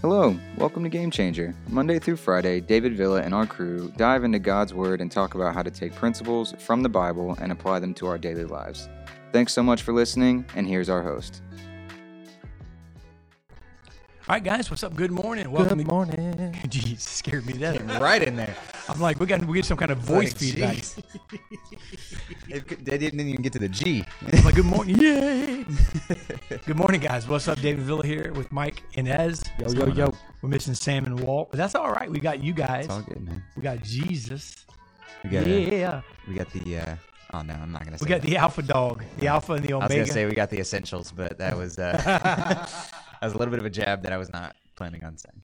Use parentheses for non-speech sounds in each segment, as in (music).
Hello, welcome to Game Changer. Monday through Friday, David Villa and our crew dive into God's Word and talk about how to take principles from the Bible and apply them to our daily lives. Thanks so much for listening, and here's our host. All right, guys, what's up? Good morning. Welcome. Good to- morning. (laughs) Jeez, scared me to death. right in there. I'm like, we got we get some kind of voice Like, feedback. (laughs) They didn't even get to the G. I'm like, good morning, (laughs) yay! good morning, guys. What's up? David Villa here with Mike and Ez. Yo, yo, yo. We're missing Sam and Walt, but that's all right. We got you guys. It's all good, man. We got Jesus. We got, yeah. we got the. Uh, oh no, I'm not gonna say. We got that. the Alpha Dog, the Alpha and the I was Omega. gonna say we got the essentials, but that was uh, (laughs) that was a little bit of a jab that I was not planning on saying.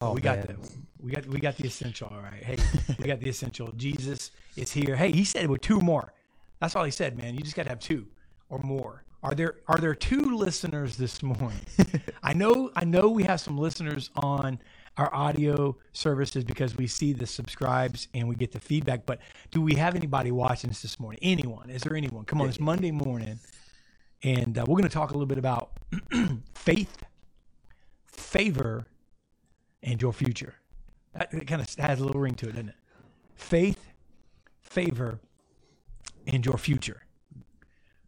We got the we got we got the essential. All right. Hey, (laughs) we got the essential. Jesus is here. Hey, he said with two more. That's all he said, man. You just got to have two or more. Are there are there two listeners this morning? (laughs) I know I know we have some listeners on our audio services because we see the subscribes and we get the feedback. But do we have anybody watching us this morning? Anyone? Is there anyone? Come on, it's Monday morning, and uh, we're going to talk a little bit about (clears throat) faith, favor, and your future. That it kind of has a little ring to it, doesn't it? Faith, favor, and your future.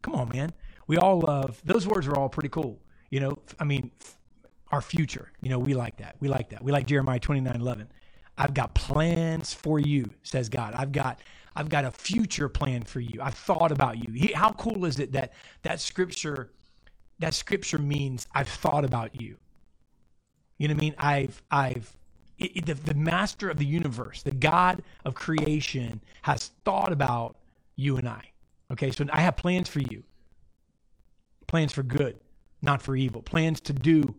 Come on, man. We all love those words are all pretty cool. You know, I mean, our future. You know, we like that. We like that. We like Jeremiah twenty nine eleven. I've got plans for you, says God. I've got I've got a future plan for you. I've thought about you. He- How cool is it that that scripture that scripture means I've thought about you. You know what I mean? I've I've it, it- the, the master of the universe, the God of creation, has thought about you and I. Okay, so I have plans for you. Plans for good, not for evil. Plans to do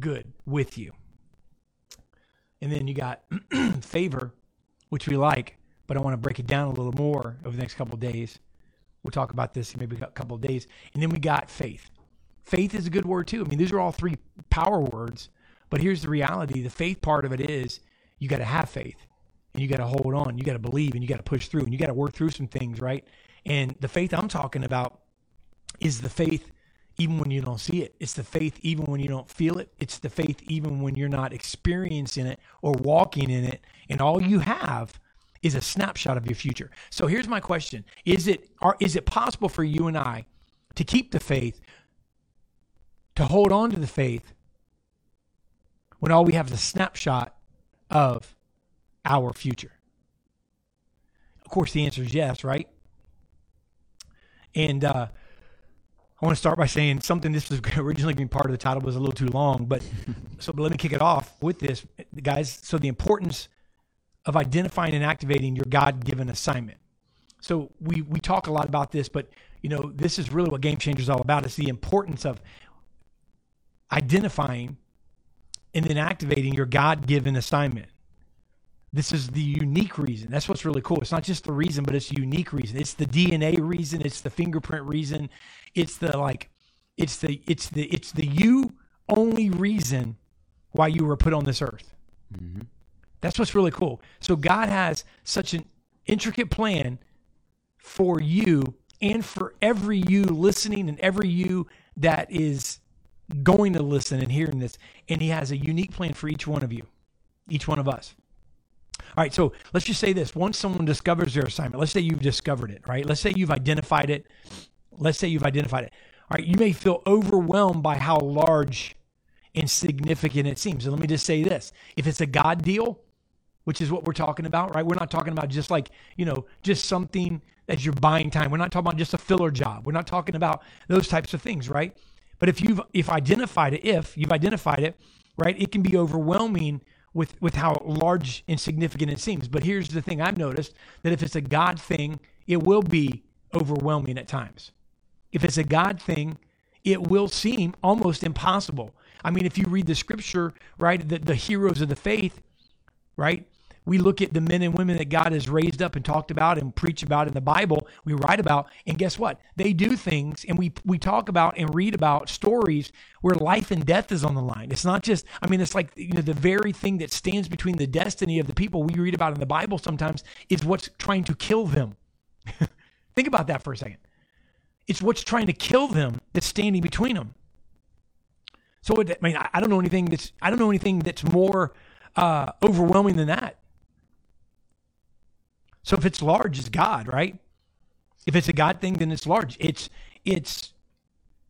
good with you. And then you got (clears throat) favor, which we like, but I want to break it down a little more over the next couple days. We'll talk about this in maybe a couple of days. And then we got faith. Faith is a good word too. I mean, these are all three power words, but here's the reality the faith part of it is you got to have faith and you got to hold on. You got to believe and you got to push through and you got to work through some things, right? And the faith I'm talking about is the faith even when you don't see it. It's the faith even when you don't feel it. It's the faith even when you're not experiencing it or walking in it. And all you have is a snapshot of your future. So here's my question. Is it are, is it possible for you and I to keep the faith, to hold on to the faith when all we have is a snapshot of our future? Of course, the answer is yes, right? And uh, I want to start by saying something. This was (laughs) originally being part of the title was a little too long, but (laughs) so but let me kick it off with this, guys. So the importance of identifying and activating your God-given assignment. So we we talk a lot about this, but you know this is really what Game Changer is all about. It's the importance of identifying and then activating your God-given assignment. This is the unique reason. That's what's really cool. It's not just the reason, but it's the unique reason. It's the DNA reason. It's the fingerprint reason. It's the like, it's the it's the it's the you only reason why you were put on this earth. Mm-hmm. That's what's really cool. So God has such an intricate plan for you and for every you listening and every you that is going to listen and hearing this. And He has a unique plan for each one of you, each one of us. All right, so let's just say this. Once someone discovers their assignment, let's say you've discovered it, right? Let's say you've identified it. Let's say you've identified it. All right, you may feel overwhelmed by how large and significant it seems. And let me just say this if it's a God deal, which is what we're talking about, right? We're not talking about just like, you know, just something that you're buying time. We're not talking about just a filler job. We're not talking about those types of things, right? But if you've if identified it, if you've identified it, right, it can be overwhelming with with how large and significant it seems. But here's the thing I've noticed that if it's a God thing, it will be overwhelming at times. If it's a God thing, it will seem almost impossible. I mean, if you read the scripture, right, the, the heroes of the faith, right? We look at the men and women that God has raised up and talked about and preach about in the Bible, we write about, and guess what? They do things and we we talk about and read about stories where life and death is on the line. It's not just, I mean, it's like you know, the very thing that stands between the destiny of the people we read about in the Bible sometimes is what's trying to kill them. (laughs) Think about that for a second. It's what's trying to kill them that's standing between them. So I mean, I, I don't know anything that's I don't know anything that's more uh, overwhelming than that. So if it's large, it's God, right? If it's a God thing, then it's large. It's it's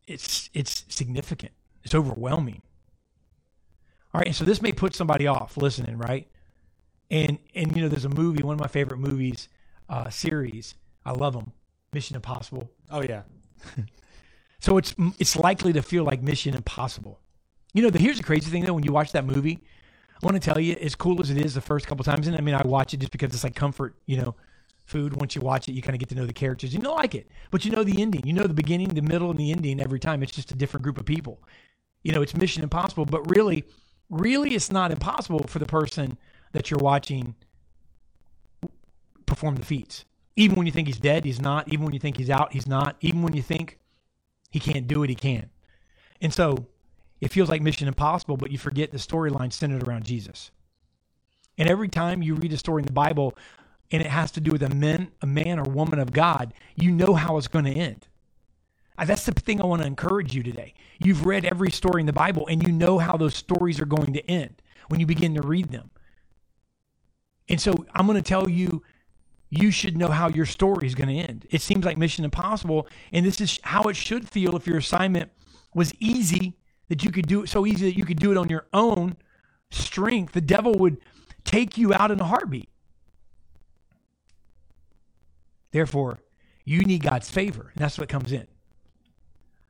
it's it's significant. It's overwhelming. All right, and so this may put somebody off listening, right? And and you know, there's a movie, one of my favorite movies, uh, series. I love them. Mission Impossible. Oh yeah. (laughs) So it's it's likely to feel like Mission Impossible. You know, the, here's the crazy thing though. When you watch that movie, I want to tell you, as cool as it is the first couple times, and I mean, I watch it just because it's like comfort, you know, food. Once you watch it, you kind of get to know the characters. You know, like it, but you know the ending. You know the beginning, the middle, and the ending every time. It's just a different group of people. You know, it's Mission Impossible, but really, really, it's not impossible for the person that you're watching perform the feats. Even when you think he's dead, he's not. Even when you think he's out, he's not. Even when you think he can't do it, he can. And so it feels like Mission Impossible, but you forget the storyline centered around Jesus. And every time you read a story in the Bible and it has to do with a man, a man or woman of God, you know how it's going to end. That's the thing I want to encourage you today. You've read every story in the Bible and you know how those stories are going to end when you begin to read them. And so I'm going to tell you, you should know how your story is going to end. It seems like Mission Impossible, and this is how it should feel if your assignment was easy that you could do it so easy that you could do it on your own strength. The devil would take you out in a heartbeat. Therefore, you need God's favor, and that's what comes in.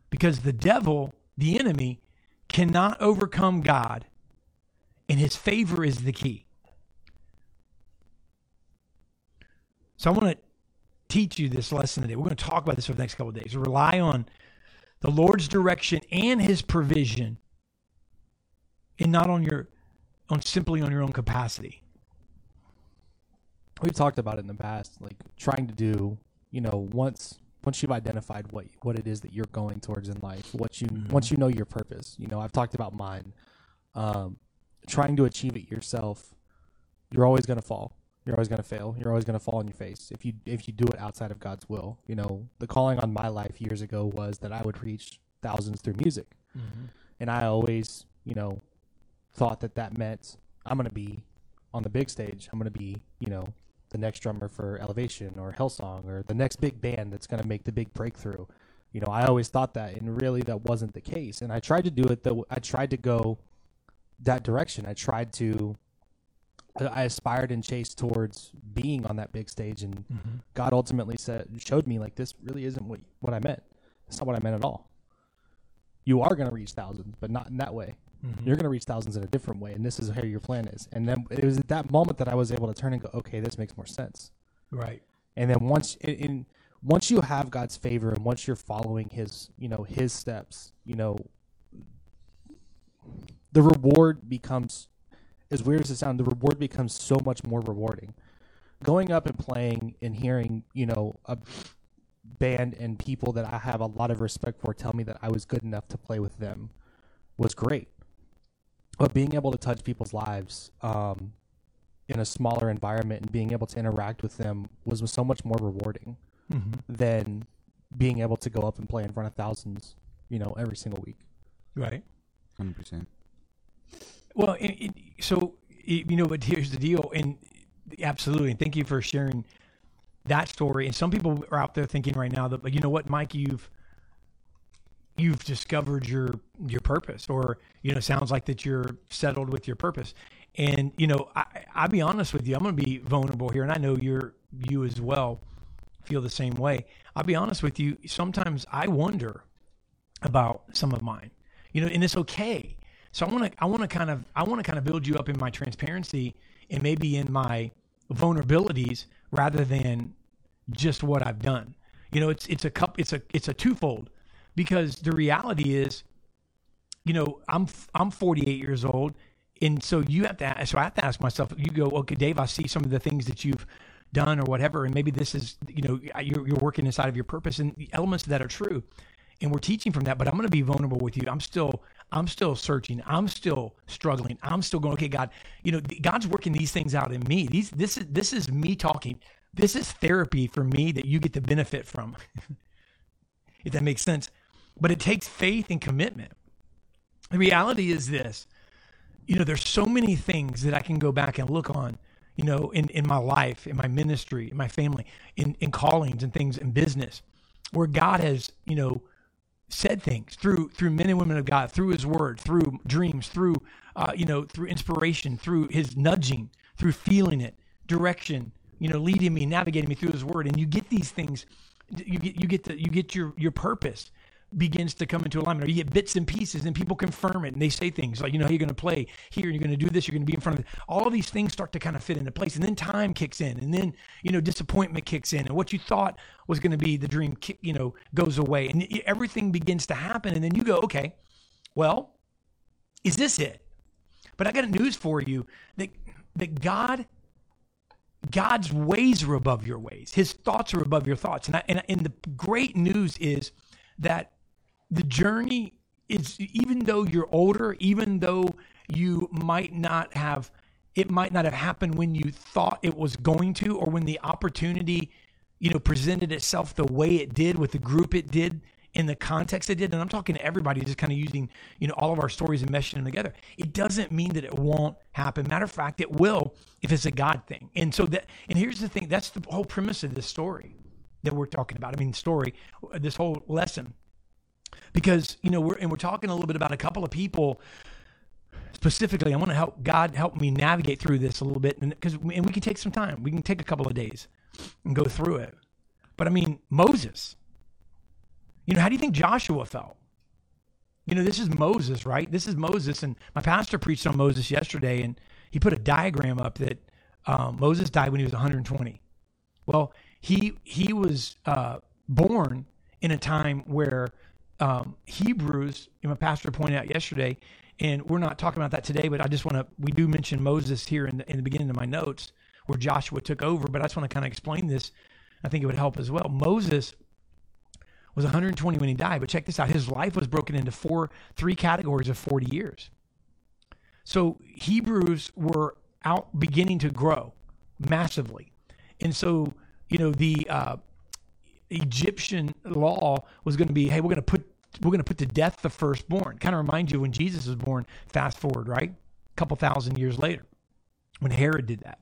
Because the devil, the enemy, cannot overcome God, and his favor is the key. So I want to teach you this lesson today. We're going to talk about this over the next couple of days. Rely on the Lord's direction and his provision and not on your on simply on your own capacity. We've talked about it in the past, like trying to do, you know, once once you've identified what what it is that you're going towards in life, what you once you know your purpose. You know, I've talked about mine. Um, trying to achieve it yourself, you're always going to fall. You're always going to fail. You're always going to fall on your face if you if you do it outside of God's will. You know, the calling on my life years ago was that I would reach thousands through music, mm-hmm. and I always, you know, thought that that meant I'm going to be on the big stage. I'm going to be, you know, the next drummer for Elevation or Hillsong or the next big band that's going to make the big breakthrough. You know, I always thought that, and really that wasn't the case. And I tried to do it though. I tried to go that direction. I tried to. I aspired and chased towards being on that big stage, and mm-hmm. God ultimately said, showed me like this really isn't what what I meant. It's not what I meant at all. You are going to reach thousands, but not in that way. Mm-hmm. You're going to reach thousands in a different way, and this is how your plan is. And then it was at that moment that I was able to turn and go, okay, this makes more sense. Right. And then once in, in once you have God's favor and once you're following His, you know, His steps, you know, the reward becomes, as weird as it sounds, the reward becomes so much more rewarding. Going up and playing and hearing, you know, a band and people that I have a lot of respect for tell me that I was good enough to play with them was great. But being able to touch people's lives um, in a smaller environment and being able to interact with them was so much more rewarding than being able to go up and play in front of thousands, you know, every single week. Right. Hundred percent. Well, it, it, so it, you know, but here's the deal, and absolutely, and thank you for sharing that story. And some people are out there thinking right now that, you know what, Mike, you've you've discovered your your purpose, or you know, sounds like that you're settled with your purpose. And you know, I, I'll be honest with you, I'm going to be vulnerable here, and I know you're you as well feel the same way. I'll be honest with you. Sometimes I wonder about some of mine, you know, and it's okay. So I want to, I want to kind of, I want to kind of build you up in my transparency and maybe in my vulnerabilities rather than just what I've done. You know, it's it's a cup, it's a it's a twofold because the reality is, you know, I'm I'm 48 years old, and so you have to, ask, so I have to ask myself. You go, okay, Dave, I see some of the things that you've done or whatever, and maybe this is, you know, you're, you're working inside of your purpose, and the elements that are true and we're teaching from that but i'm going to be vulnerable with you i'm still i'm still searching. I'm still struggling. I'm still going okay god you know god's working these things out in me. These this is this is me talking. This is therapy for me that you get to benefit from (laughs) if that makes sense. But it takes faith and commitment. The reality is this. You know there's so many things that i can go back and look on you know in, in my life in my ministry in my family in, in callings and things in business where god has you know said things through through men and women of god through his word through dreams through uh, you know through inspiration through his nudging through feeling it direction you know leading me navigating me through his word. And you get these things you get you get the you get your your purpose begins to come into alignment, or you get bits and pieces, and people confirm it, and they say things like, you know, you're going to play here, you're going to do this, you're going to be in front of it. All these things start to kind of fit into place, and then time kicks in, and then you know, disappointment kicks in, and what you thought was going to be the dream, you know, goes away, and everything begins to happen, and then you go, okay, well, is this it? But I got news for you that that God God's ways are above your ways. His thoughts are above your thoughts. And, I, and, and the great news is that the journey is, even though you're older, even though you might not have, it might not have happened when you thought it was going to, or when the opportunity, you know, presented itself the way it did with the group it did in the context it did, and I'm talking to everybody, just kind of using you know all of our stories and meshing them together. It doesn't mean that it won't happen. Matter of fact, it will if it's a God thing. And so that, and here's the thing: that's the whole premise of this story that we're talking about. I mean, story, this whole lesson, because you know we're and we're talking a little bit about a couple of people specifically. I want to help God help me navigate through this a little bit, and because and we can take some time. We can take a couple of days and go through it. But I mean, Moses you know, how do you think Joshua felt? You know, this is Moses, right? This is Moses. And my pastor preached on Moses yesterday, and he put a diagram up that um, Moses died when he was 120. Well, he he was uh, born in a time where um, Hebrews, you know, my pastor pointed out yesterday, and we're not talking about that today, but I just want to, we do mention Moses here in the, in the beginning of my notes where Joshua took over, but I just want to kind of explain this. I think it would help as well. Moses was 120 when he died. But check this out: his life was broken into four, three categories of 40 years. So Hebrews were out beginning to grow massively, and so you know the uh, Egyptian law was going to be, hey, we're going to put we're going to put to death the firstborn. Kind of remind you when Jesus was born. Fast forward, right? A couple thousand years later, when Herod did that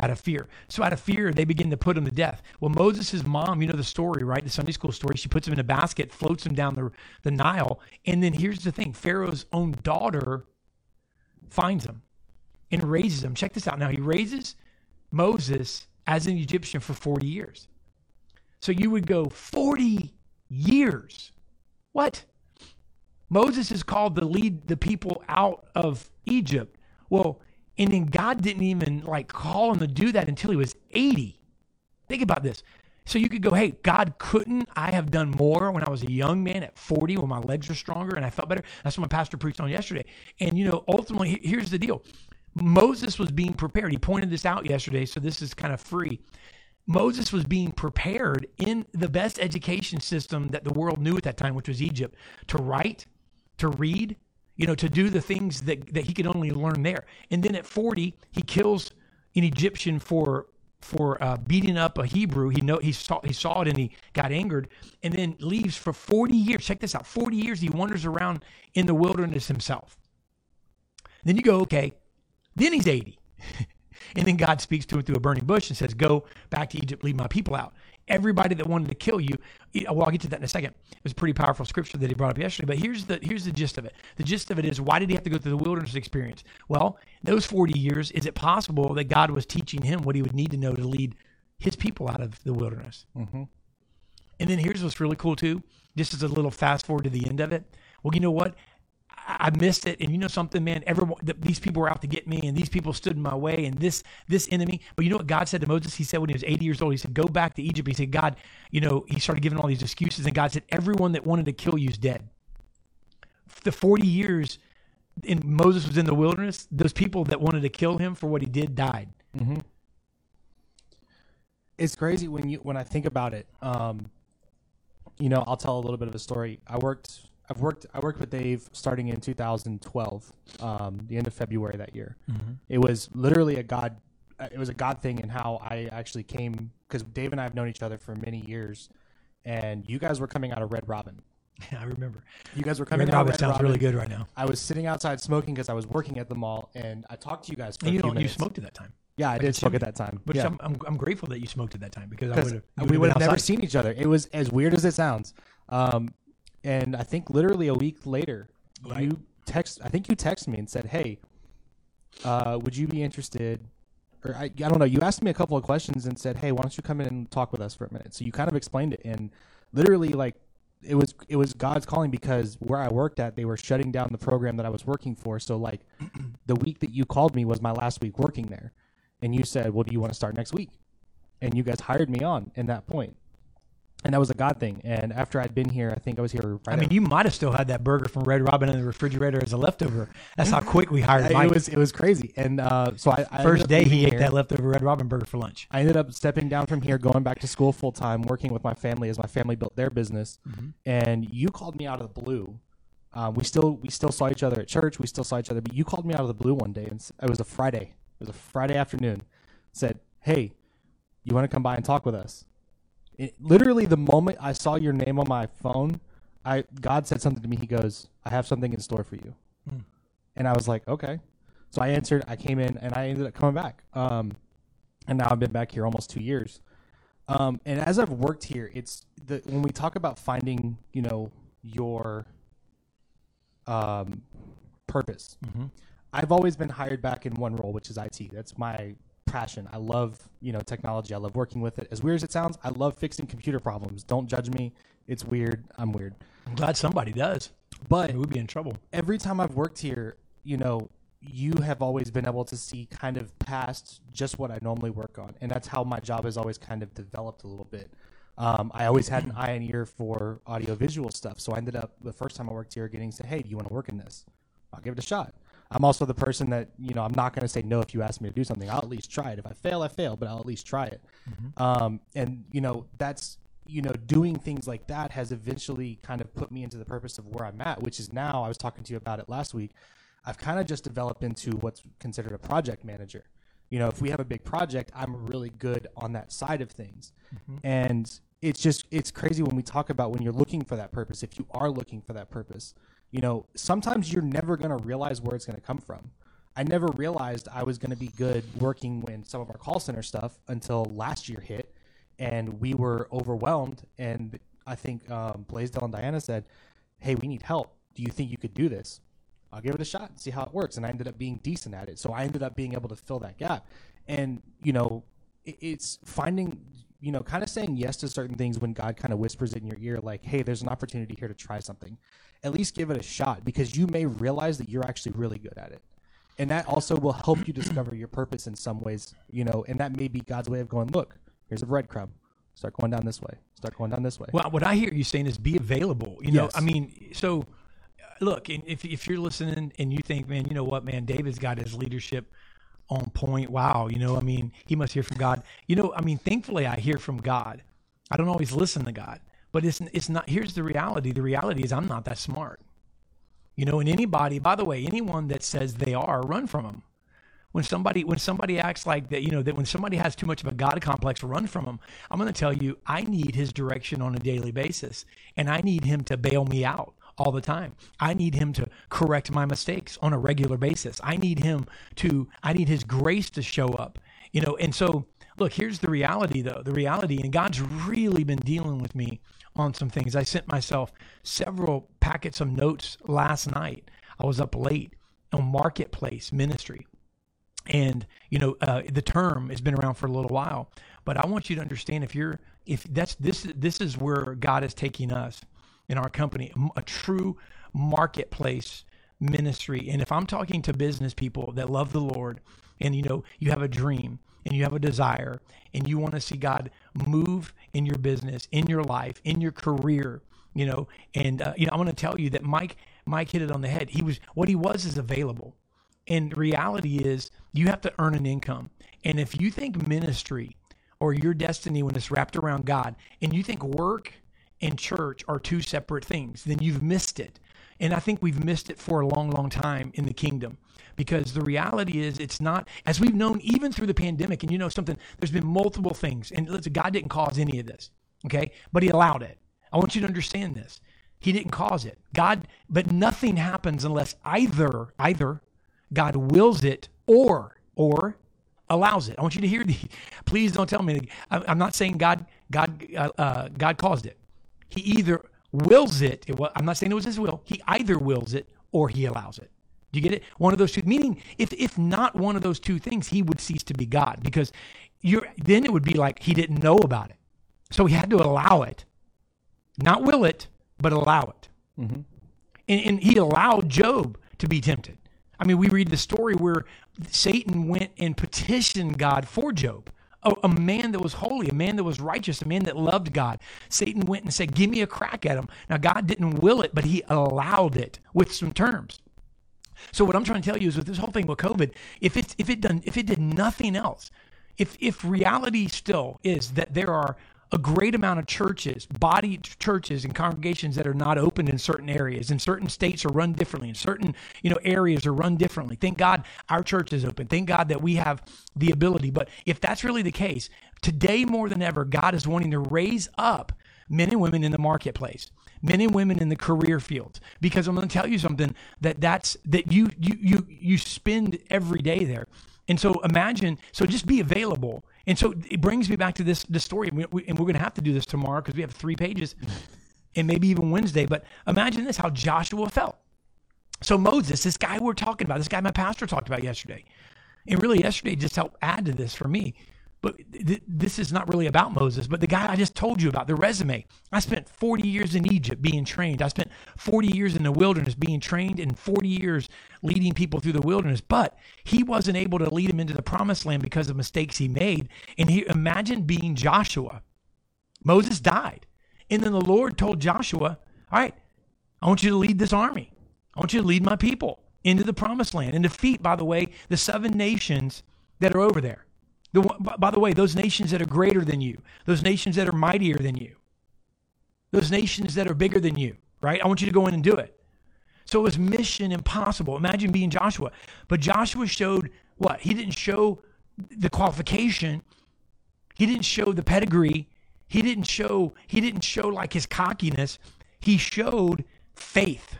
out of fear. So out of fear, they begin to put him to death. Well, Moses' mom, you know the story, right? The Sunday school story. She puts him in a basket, floats him down the, the Nile. And then here's the thing Pharaoh's own daughter finds him and raises him. Check this out. Now, he raises Moses as an Egyptian for 40 years. So you would go 40 years. What? Moses is called to lead the people out of Egypt. Well, and then God didn't even like call him to do that until he was 80. Think about this. So you could go, hey, God, couldn't I have done more when I was a young man at 40 when my legs were stronger and I felt better? That's what my pastor preached on yesterday. And, you know, ultimately, here's the deal Moses was being prepared. He pointed this out yesterday, so this is kind of free. Moses was being prepared in the best education system that the world knew at that time, which was Egypt, to write, to read, you know, to do the things that, that he could only learn there. And then at 40, he kills an Egyptian for for uh, beating up a Hebrew. He know he saw he saw it and he got angered, and then leaves for 40 years. Check this out: 40 years he wanders around in the wilderness himself. Then you go, okay. Then he's 80. (laughs) and then God speaks to him through a burning bush and says, Go back to Egypt, lead my people out everybody that wanted to kill you. Well, I'll get to that in a second. It was a pretty powerful scripture that he brought up yesterday. But here's the here's the gist of it. The gist of it is why did he have to go through the wilderness experience? Well, those 40 years, is it possible that God was teaching him what he would need to know to lead his people out of the wilderness? Mm-hmm. And then here's what's really cool too. Just as a little fast forward to the end of it. Well, you know what? I missed it. And you know something, man, everyone, these people were out to get me and these people stood in my way and this, this enemy. But you know what God said to Moses? He said when he was 80 years old, he said, go back to Egypt. He said, God, you know, he started giving all these excuses and God said, everyone that wanted to kill you is dead. The 40 years in Moses was in the wilderness, those people that wanted to kill him for what he did died. Mm-hmm. It's crazy when you, when I think about it. Um, you know, I'll tell a little bit of a story. I worked I've worked I worked with Dave starting in 2012, um, the end of February that year. Mm-hmm. It was literally a God. Uh, it was a God thing in how I actually came because Dave and I have known each other for many years, and you guys were coming out of Red Robin. (laughs) I remember. You guys were coming Red out. Robin Red Robin sounds really good right now. I was sitting outside smoking because I was working at the mall, and I talked to you guys for And a you don't you smoked at that time. Yeah, I can did smoke at that time. But yeah. I'm, I'm I'm grateful that you smoked at that time because I would have we would have never seen each other. It was as weird as it sounds. Um, and I think literally a week later, Right. you text. I think you texted me and said, "Hey, uh, would you be interested?" Or I, I don't know. You asked me a couple of questions and said, "Hey, why don't you come in and talk with us for a minute?" So you kind of explained it, and literally, like, it was it was God's calling because where I worked at, they were shutting down the program that I was working for. So like, (clears throat) the week that you called me was my last week working there, and you said, "Well, do you want to start next week?" and you guys hired me on in that point. And that was a God thing. And after I'd been here, I think I was here. Right I mean, you might have still had that burger from Red Robin in the refrigerator as a leftover. That's how quick we hired (laughs) Mike. it was it was crazy. And uh, so I, I First day he leaving ate that leftover Red Robin burger for lunch. I ended up stepping down from here, going back to school full time, working with my family as my family built their business. Mm-hmm. And you called me out of the blue. Um, we still we still saw each other at church. We still saw each other, but you called me out of the blue one day, and it was a Friday. It was a Friday afternoon. Said, "Hey, you want to come by and talk with us?" It, literally, the moment I saw your name on my phone, I God said something to me. He goes, "I have something in store for you," and I was like, "Okay." So I answered. I came in, and I ended up coming back. Um, and now I've been back here almost two years. Um, and as I've worked here, it's the when we talk about finding, you know, your um, purpose. I've always been hired back in one role, which is IT. That's my passion. I love, you know, technology. I love working with it. As weird as it sounds, I love fixing computer problems. Don't judge me. It's weird. I'm weird. I'm glad somebody does. But We'd be in trouble. every time I've worked here, you know, you have always been able to see kind of past just what I normally work on, and that's how my job has always kind of developed a little bit. Um, I always had an eye and ear for audiovisual stuff, so I ended up the first time I worked here getting said, "Hey, do you want to work in this? I'll give it a shot." I'm also the person that you know I'm not going to say no if you ask me to do something. I'll at least try it. If I fail, I fail, but I'll at least try it. Um, and you know that's you know doing things like that has eventually kind of put me into the purpose of where I'm at, which is now. I was talking to you about it last week. I've kind of just developed into what's considered a project manager. You know, if we have a big project, I'm really good on that side of things. And it's just it's crazy when we talk about when you're looking for that purpose, if you are looking for that purpose, you know, sometimes you're never going to realize where it's going to come from. I never realized I was going to be good working when some of our call center stuff until last year hit and we were overwhelmed and I think um, Blaisdell and Diana said, "Hey, we need help. Do you think you could do this?" I'll give it a shot and see how it works. And I ended up being decent at it. So I ended up being able to fill that gap. And, you know, it's finding, you know, kind of saying yes to certain things when God kind of whispers it in your ear, like, hey, there's an opportunity here to try something. At least give it a shot because you may realize that you're actually really good at it. And that also will help you discover your purpose in some ways, you know, and that may be God's way of going, look, here's a breadcrumb. Start going down this way. Start going down this way. Well, what I hear you saying is be available. You know, Yes. I mean, so uh, look, if if you're listening and you think, man, you know what, man, David's got his leadership on point. Wow, you know, I mean, he must hear from God. You know, I mean, thankfully, I hear from God. I don't always listen to God, but it's it's not. Here's the reality. The reality is, I'm not that smart. You know, and anybody, by the way, anyone that says they are, run from them when somebody when somebody acts like that you know that when somebody has too much of a god complex run from them i'm going to tell you i need his direction on a daily basis and i need him to bail me out all the time i need him to correct my mistakes on a regular basis i need him to i need his grace to show up you know and so look here's the reality though the reality and god's really been dealing with me on some things. I sent myself several packets of notes last night. I was up late on marketplace ministry. And you know uh, the term has been around for a little while but i want you to understand if you're if that's this this is where god is taking us in our company a true marketplace ministry. And if i'm talking to business people that love the lord and you know you have a dream and you have a desire and you want to see god move in your business in your life in your career you know and uh, you know i want to tell you that mike mike hit it on the head he was what he was is available and reality is, you have to earn an income. And if you think ministry or your destiny when it's wrapped around God, and you think work and church are two separate things, then you've missed it. And I think we've missed it for a long, long time in the kingdom because the reality is it's not, as we've known even through the pandemic, and you know something, there's been multiple things. And listen, God didn't cause any of this, okay? But He allowed it. I want you to understand this. He didn't cause it. God, but nothing happens unless either either God wills it or or allows it. I want you to hear the. Please don't tell me. I'm not saying God God uh, uh, God caused it. He either wills it. it I'm not saying it was His will. He either wills it or He allows it. Do you get it? One of those two. Meaning, if if not one of those two things, He would cease to be God because you're. Then it would be like He didn't know about it, so He had to allow it, not will it, but allow it mm-hmm. and, and he allowed Job to be tempted. I mean, we read the story where Satan went and petitioned God for Job, a, a man that was holy, a man that was righteous, a man that loved God. Satan went and said, Give me a crack at him. Now, God didn't will it, but he allowed it with some terms. So what I'm trying to tell you is with this whole thing with COVID, if it's if it done if it did nothing else, if if reality still is that there are a great amount of churches, body churches and congregations that are not open in certain areas, and certain states are run differently, and certain you know areas are run differently. Thank God our church is open. Thank God that we have the ability. But if that's really the case, today more than ever, God is wanting to raise up men and women in the marketplace men and women in the career fields because i'm going to tell you something that that's that you you you you spend every day there. And so imagine so just be available. And so it brings me back to this this story and, we, and we're going to have to do this tomorrow because we have three pages and maybe even wednesday but imagine this how joshua felt. So moses this guy we're talking about this guy my pastor talked about yesterday and really yesterday just helped add to this for me but th- this is not really about Moses, but the guy I just told you about, the resume. I spent 40 years in Egypt being trained. I spent 40 years in the wilderness being trained and 40 years leading people through the wilderness. But he wasn't able to lead them into the promised land because of mistakes he made. And he imagine being Joshua. Moses died. And then the Lord told Joshua, All right, I want you to lead this army. I want you to lead my people into the promised land and defeat, by the way, the seven nations that are over there. The, by- the way, those nations that are greater than you, those nations that are mightier than you, those nations that are bigger than you, right? I want you to go in and do it. So it was mission impossible. Imagine being Joshua. But Joshua showed what? He didn't show the qualification. He didn't show the pedigree. He didn't show he didn't show like his cockiness. He showed faith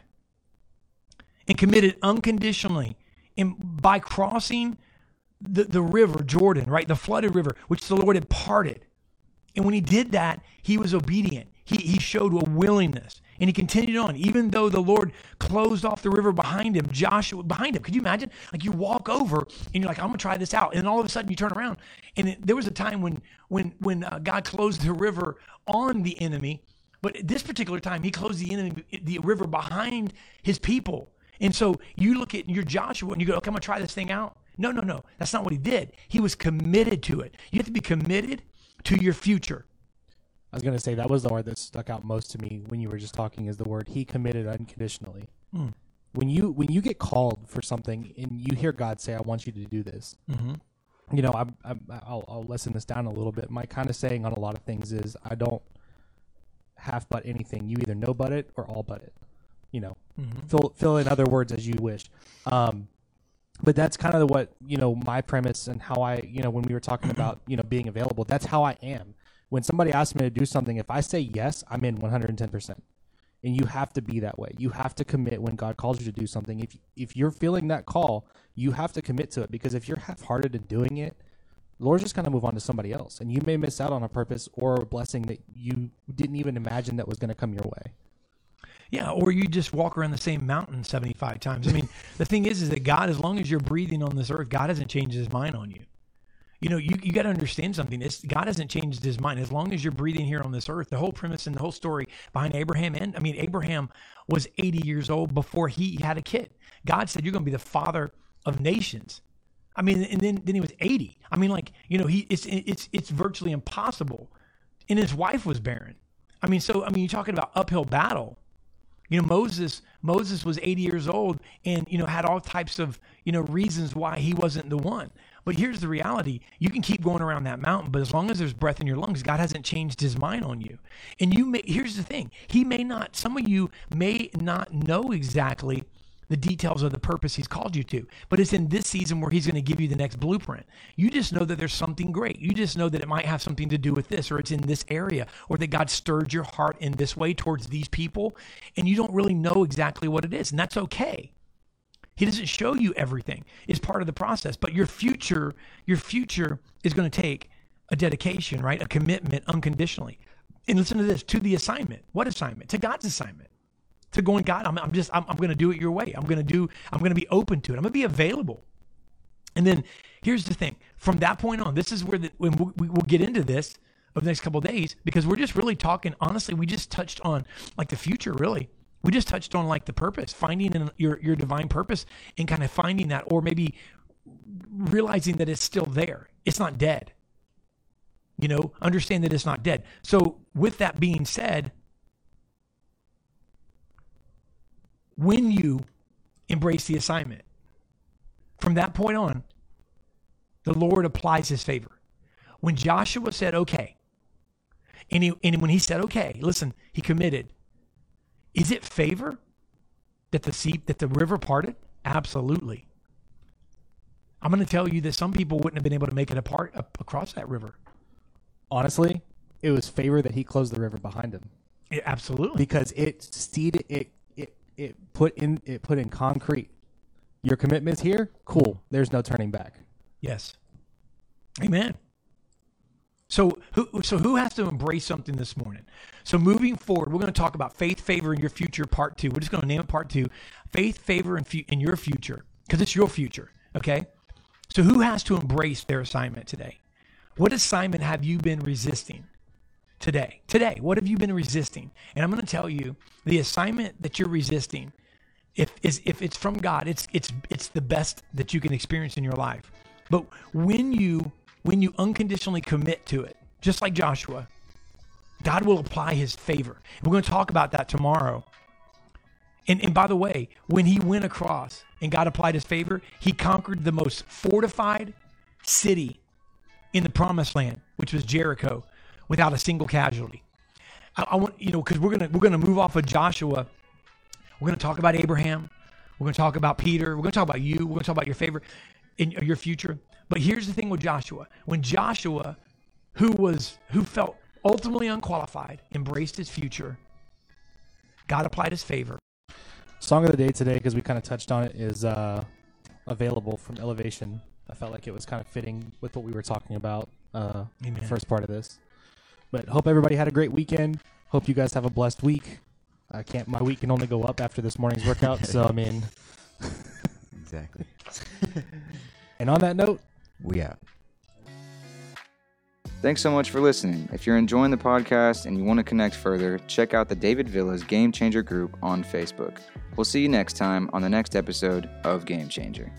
and committed unconditionally and by crossing the, the river Jordan, right? The flooded river, which the Lord had parted. And when he did that, he was obedient. He, he showed a willingness and he continued on. Even though the Lord closed off the river behind him, Joshua behind him. Could you imagine? Like you walk over and you're like, I'm gonna try this out, and all of a sudden you turn around, and it, there was a time when when when uh, God closed the river on the enemy, but at this particular time He closed the enemy, the river behind His people. And so you look at your Joshua and you go, okay, I'm gonna try this thing out. No, no, no. That's not what he did. He was committed to it. You have to be committed to your future. I was gonna say that was the word that stuck out most to me when you were just talking is the word he committed unconditionally. Hmm. When you when you get called for something and you hear God say, "I want you to do this," you know, I'm, I'm, I'll, I'll lessen this down a little bit. My kind of saying on a lot of things is, I don't half but anything. You either know but it or all but it. You know, fill fill in other words as you wish. Um, but that's kind of what you know my premise and how I you know when we were talking about you know being available. That's how I am. When somebody asks me to do something, if I say yes, I'm in 110 percent. And you have to be that way. You have to commit when God calls you to do something. If if you're feeling that call, you have to commit to it because if you're half-hearted in doing it, Lord's just going to move on to somebody else, and you may miss out on a purpose or a blessing that you didn't even imagine that was going to come your way. Yeah, or you just walk around the same mountain 75 times. I mean, (laughs) the thing is, is that God, as long as you're breathing on this earth, God hasn't changed his mind on you. You know, you, you got to understand something. It's, God hasn't changed his mind. As long as you're breathing here on this earth, the whole premise and the whole story behind Abraham, and I mean, Abraham was 80 years old before he had a kid. God said, You're going to be the father of nations. I mean, and then, then he was 80. I mean, like, you know, he it's it's it's virtually impossible. And his wife was barren. I mean, so I mean, you're talking about uphill battle. You know, Moses Moses was 80 years old and you know had all types of, you know, reasons why he wasn't the one. But here's the reality. You can keep going around that mountain, but as long as there's breath in your lungs, God hasn't changed his mind on you. And you may here's the thing. He may not some of you may not know exactly the details of the purpose he's called you to. But it's in this season where he's going to give you the next blueprint. You just know that there's something great. You just know that it might have something to do with this, or it's in this area, or that God stirred your heart in this way towards these people, and you don't really know exactly what it is. And that's okay. He doesn't show you everything. It's part of the process. But your future, your future is going to take a dedication, right? A commitment unconditionally. And listen to this to the assignment. What assignment? To God's assignment. To going, God, I'm, I'm just, I'm, I'm going to do it your way. I'm going to do, I'm going to be open to it. I'm going to be available. And then here's the thing from that point on, this is where the, when we, will get into this over the next couple days because we're just really talking, honestly, we just touched on like the future, really. We just touched on like the purpose, finding your, your divine purpose and kind of finding that, or maybe realizing that it's still there. It's not dead. You know, understand that it's not dead. So, with that being said, when you embrace the assignment, from that point on, the Lord applies his favor. When Joshua said, okay, and, he, and when he said, okay, listen, he committed. Is it favor that the sea, that the river parted? Absolutely. I'm going to tell you that some people wouldn't have been able to make it apart across that river honestly, it was favor that he closed the river behind him. Absolutely. Because it seeded it it put in it put in concrete. Your commitment's here, cool. There's no turning back. Yes. Amen. So who so who has to embrace something this morning? So moving forward, we're going to talk about faith, favor, in your future, part two. We're just going to name it part two. Faith, favor, in, fu- in your future, because it's your future. Okay. So who has to embrace their assignment today? What assignment have you been resisting today? Today, what have you been resisting? And I'm going to tell you the assignment that you're resisting, if is if it's from God, it's it's it's the best that you can experience in your life. But when you when you unconditionally commit to it, just like Joshua, God will apply his favor. We're going to talk about that tomorrow. And, and by the way, when he went across and God applied his favor, he conquered the most fortified city in the promised land, which was Jericho, without a single casualty. I, I want you know because we're gonna we're gonna move off of Joshua. We're gonna talk about Abraham. We're gonna talk about Peter. We're gonna talk about you. We're gonna talk about your favorite in your future. But here's the thing with Joshua: when Joshua, who was who felt ultimately unqualified, embraced his future, God applied his favor. Song of the day today, because we kind of touched on it, is uh, available from Elevation. I felt like it was kind of fitting with what we were talking about uh, the first part of this. But hope everybody had a great weekend. Hope you guys have a blessed week. I can't. My week can only go up after this morning's workout. so I mean, (laughs) exactly. (laughs) and on that note, we out. Thanks so much for listening. If you're enjoying the podcast and you want to connect further, check out the David Villas Game Changer group on Facebook. We'll see you next time on the next episode of Game Changer.